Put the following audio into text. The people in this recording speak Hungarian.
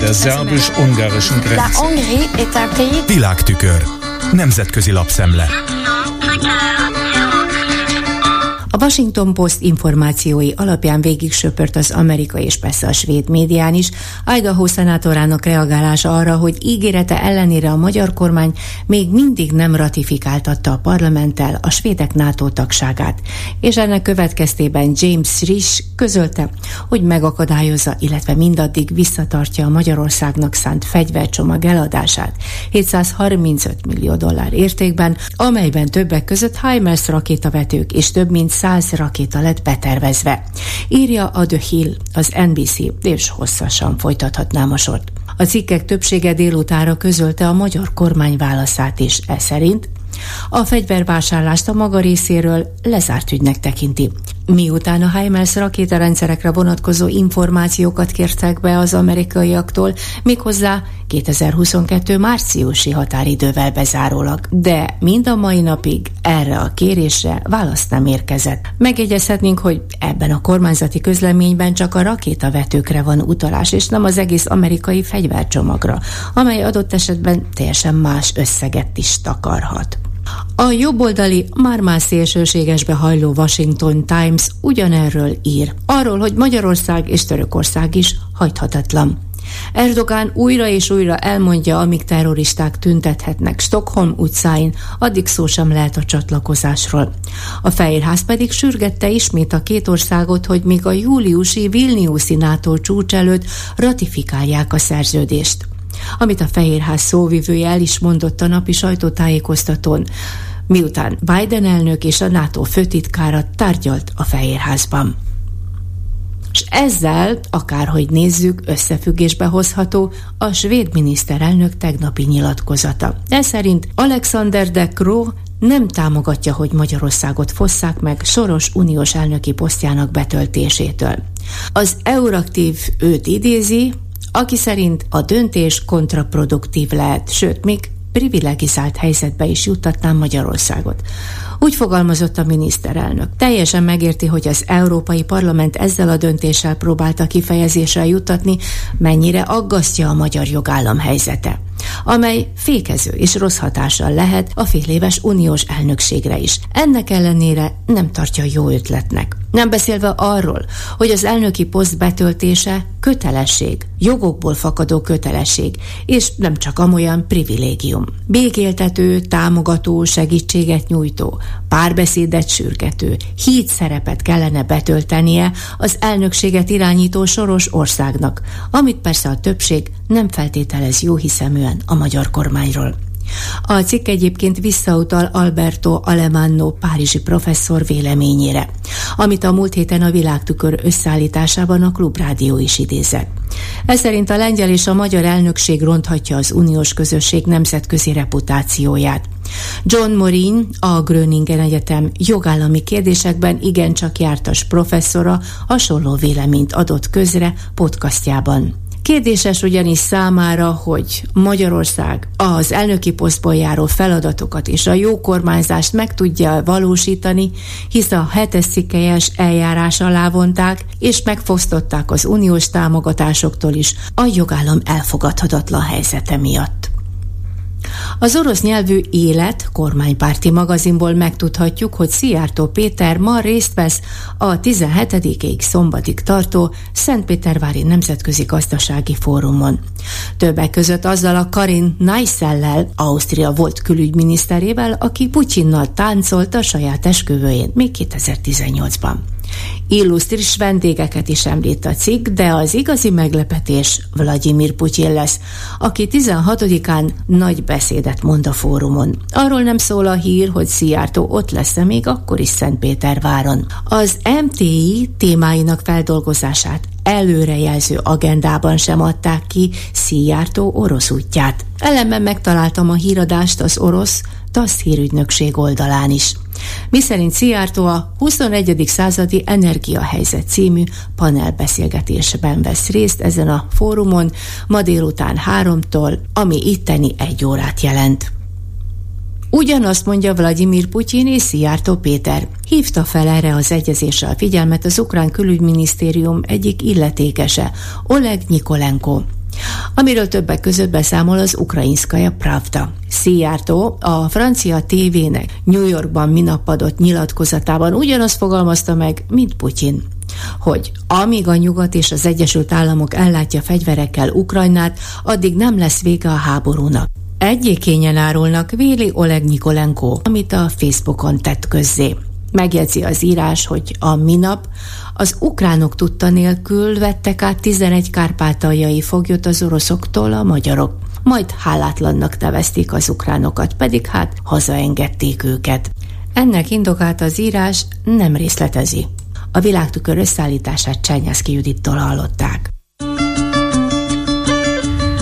Der szerbus-ungarischen Grenze. Világtükör. Nemzetközi lapszemle. Washington Post információi alapján végig söpört az amerikai és persze a svéd médián is. Idaho szenátorának reagálása arra, hogy ígérete ellenére a magyar kormány még mindig nem ratifikáltatta a parlamenttel a svédek NATO tagságát, és ennek következtében James Risch közölte, hogy megakadályozza, illetve mindaddig visszatartja a Magyarországnak szánt fegyvercsomag eladását 735 millió dollár értékben, amelyben többek között HIMARS rakétavetők és több mint 100 rakéta lett betervezve. Írja a The Hill, az NBC, és hosszasan folytathatnám a sort. A cikkek többsége délutára közölte a magyar kormány válaszát is, e szerint a fegyvervásárlást a maga részéről lezárt ügynek tekinti. Miután a HIMARS rakétarendszerekre vonatkozó információkat kértek be az amerikaiaktól, méghozzá 2022 márciusi határidővel bezárólag, de mind a mai napig erre a kérésre választ nem érkezett. Megjegyezhetnénk, hogy ebben a kormányzati közleményben csak a rakétavetőkre van utalás, és nem az egész amerikai fegyvercsomagra, amely adott esetben teljesen más összeget is takarhat. A jobboldali, már más szélsőségesbe hajló Washington Times ugyanerről ír. Arról, hogy Magyarország és Törökország is hajthatatlan. Erdogán újra és újra elmondja, amíg terroristák tüntethetnek Stockholm utcáin, addig szó sem lehet a csatlakozásról. A Fehérház pedig sürgette ismét a két országot, hogy még a júliusi Vilniuszi NATO csúcs előtt ratifikálják a szerződést amit a Fehérház szóvivője el is mondott a napi sajtótájékoztatón, miután Biden elnök és a NATO főtitkára tárgyalt a Fehérházban. És ezzel, akárhogy nézzük, összefüggésbe hozható a svéd miniszterelnök tegnapi nyilatkozata. Ez szerint Alexander de Croo nem támogatja, hogy Magyarországot fosszák meg soros uniós elnöki posztjának betöltésétől. Az Euraktív őt idézi, aki szerint a döntés kontraproduktív lehet, sőt, még privilegizált helyzetbe is juttatnám Magyarországot. Úgy fogalmazott a miniszterelnök. Teljesen megérti, hogy az Európai Parlament ezzel a döntéssel próbálta kifejezésre juttatni, mennyire aggasztja a magyar jogállam helyzete amely fékező és rossz hatással lehet a féléves uniós elnökségre is. Ennek ellenére nem tartja jó ötletnek. Nem beszélve arról, hogy az elnöki poszt betöltése kötelesség, jogokból fakadó kötelesség, és nem csak amolyan privilégium. Békéltető, támogató, segítséget nyújtó, párbeszédet sürgető, híd szerepet kellene betöltenie az elnökséget irányító soros országnak, amit persze a többség nem feltételez jó hiszeműen a magyar kormányról. A cikk egyébként visszautal Alberto Alemanno párizsi professzor véleményére, amit a múlt héten a világtükör összeállításában a Klubrádió is idézett. Ez szerint a lengyel és a magyar elnökség ronthatja az uniós közösség nemzetközi reputációját. John Morin, a Gröningen Egyetem jogállami kérdésekben igencsak jártas professzora hasonló véleményt adott közre podcastjában. Kérdéses ugyanis számára, hogy Magyarország az elnöki posztból járó feladatokat és a jó kormányzást meg tudja valósítani, hisz a hetes szikkelyes eljárás alá vonták, és megfosztották az uniós támogatásoktól is a jogállam elfogadhatatlan helyzete miatt. Az orosz nyelvű Élet kormánypárti magazinból megtudhatjuk, hogy Szijjártó Péter ma részt vesz a 17. szombatig tartó Szentpétervári Nemzetközi Gazdasági Fórumon. Többek között azzal a Karin Neissellel, Ausztria volt külügyminiszterével, aki Putyinnal táncolt a saját esküvőjén még 2018-ban. Illusztris vendégeket is említ a cikk, de az igazi meglepetés Vladimir Putyin lesz, aki 16-án nagy beszédet mond a fórumon. Arról nem szól a hír, hogy Szijjártó ott lesz-e még akkor is Szentpéterváron. Az MTI témáinak feldolgozását előrejelző agendában sem adták ki Szijjártó orosz útját. Ellenben megtaláltam a híradást az orosz TASZ hírügynökség oldalán is miszerint Szijjártó a 21. századi energiahelyzet című panelbeszélgetésben vesz részt ezen a fórumon ma délután háromtól, ami itteni egy órát jelent. Ugyanazt mondja Vladimir Putyin és Szijjártó Péter. Hívta fel erre az egyezésre a figyelmet az ukrán külügyminisztérium egyik illetékese, Oleg Nikolenko amiről többek között beszámol az Ukrainskaja Pravda. Szijjártó a francia tévének New Yorkban minap adott nyilatkozatában ugyanazt fogalmazta meg, mint Putyin hogy amíg a nyugat és az Egyesült Államok ellátja fegyverekkel Ukrajnát, addig nem lesz vége a háborúnak. Egyékényen árulnak véli Oleg Nikolenko, amit a Facebookon tett közzé. Megjegyzi az írás, hogy a minap az ukránok tudta nélkül vettek át 11 kárpátaljai foglyot az oroszoktól a magyarok. Majd hálátlannak nevezték az ukránokat, pedig hát hazaengedték őket. Ennek indokát az írás nem részletezi. A világtükör összeállítását Csányászki Judittól hallották.